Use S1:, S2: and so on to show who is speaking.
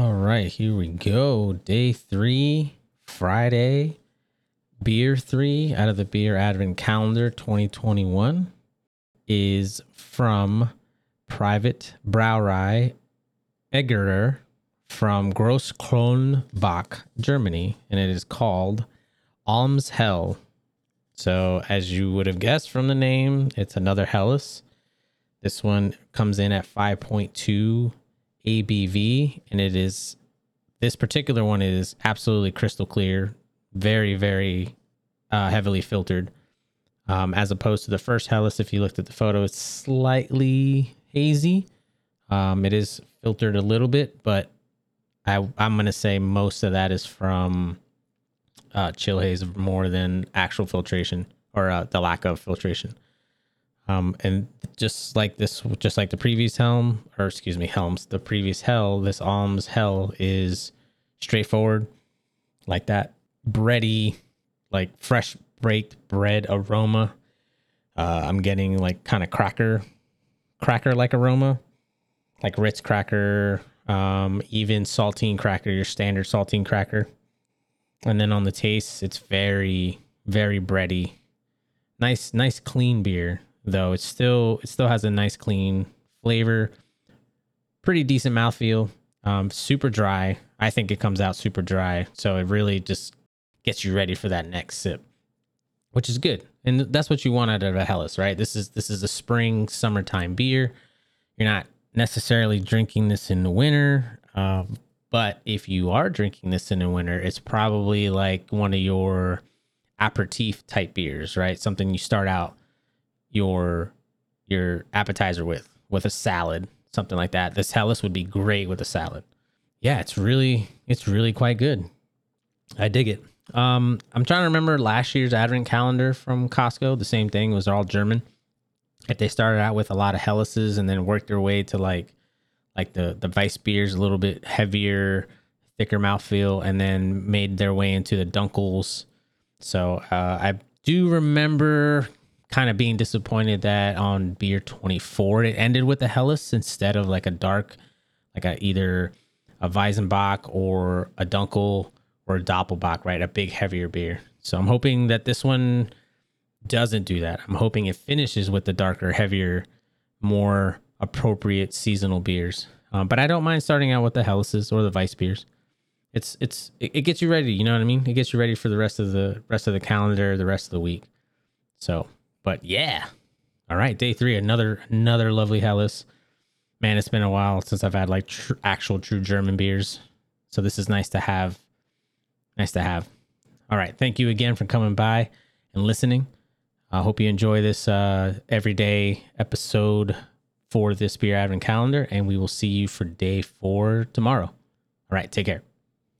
S1: All right, here we go. Day three, Friday, beer three out of the beer advent calendar 2021 is from Private Brauerei Eggerer from Großkronbach, Germany, and it is called Alms Hell. So, as you would have guessed from the name, it's another Helles. This one comes in at 5.2 ABV, and it is this particular one is absolutely crystal clear, very, very uh, heavily filtered. Um, as opposed to the first Helles, if you looked at the photo, it's slightly hazy. Um, it is filtered a little bit, but I, I'm going to say most of that is from uh, chill haze more than actual filtration or uh, the lack of filtration. Um, and just like this, just like the previous helm, or excuse me, helms, the previous hell, this alms hell is straightforward, like that bready, like fresh baked bread aroma. Uh, I'm getting like kind of cracker, cracker like aroma, like Ritz cracker, um, even saltine cracker, your standard saltine cracker. And then on the taste, it's very, very bready. Nice, nice clean beer though. It still it still has a nice clean flavor, pretty decent mouthfeel. Um, super dry. I think it comes out super dry, so it really just gets you ready for that next sip, which is good. And that's what you want out of a Helles, right? This is this is a spring summertime beer. You're not necessarily drinking this in the winter, um, but if you are drinking this in the winter, it's probably like one of your aperitif type beers, right? Something you start out your your appetizer with with a salad, something like that. This Helles would be great with a salad. Yeah, it's really it's really quite good. I dig it. Um, I'm trying to remember last year's advent calendar from Costco. The same thing was all German. If they started out with a lot of Helleses and then worked their way to like like the the Weiss beers, a little bit heavier, thicker mouthfeel, and then made their way into the Dunkels. So uh, I do remember kind of being disappointed that on beer 24 it ended with a Helles instead of like a dark, like a either a Weizenbock or a Dunkel or a Doppelbock, right? A big heavier beer. So I'm hoping that this one doesn't do that. I'm hoping it finishes with the darker, heavier, more appropriate seasonal beers. Um, but I don't mind starting out with the Helleses or the Weiss beers. It's it's it, it gets you ready. You know what I mean? It gets you ready for the rest of the rest of the calendar, the rest of the week. So but yeah. All right, day three, another another lovely Helles. Man, it's been a while since I've had like tr- actual true German beers, so this is nice to have. Nice to have. All right, thank you again for coming by and listening. I hope you enjoy this uh, everyday episode for this beer advent calendar, and we will see you for day four tomorrow. All right, take care.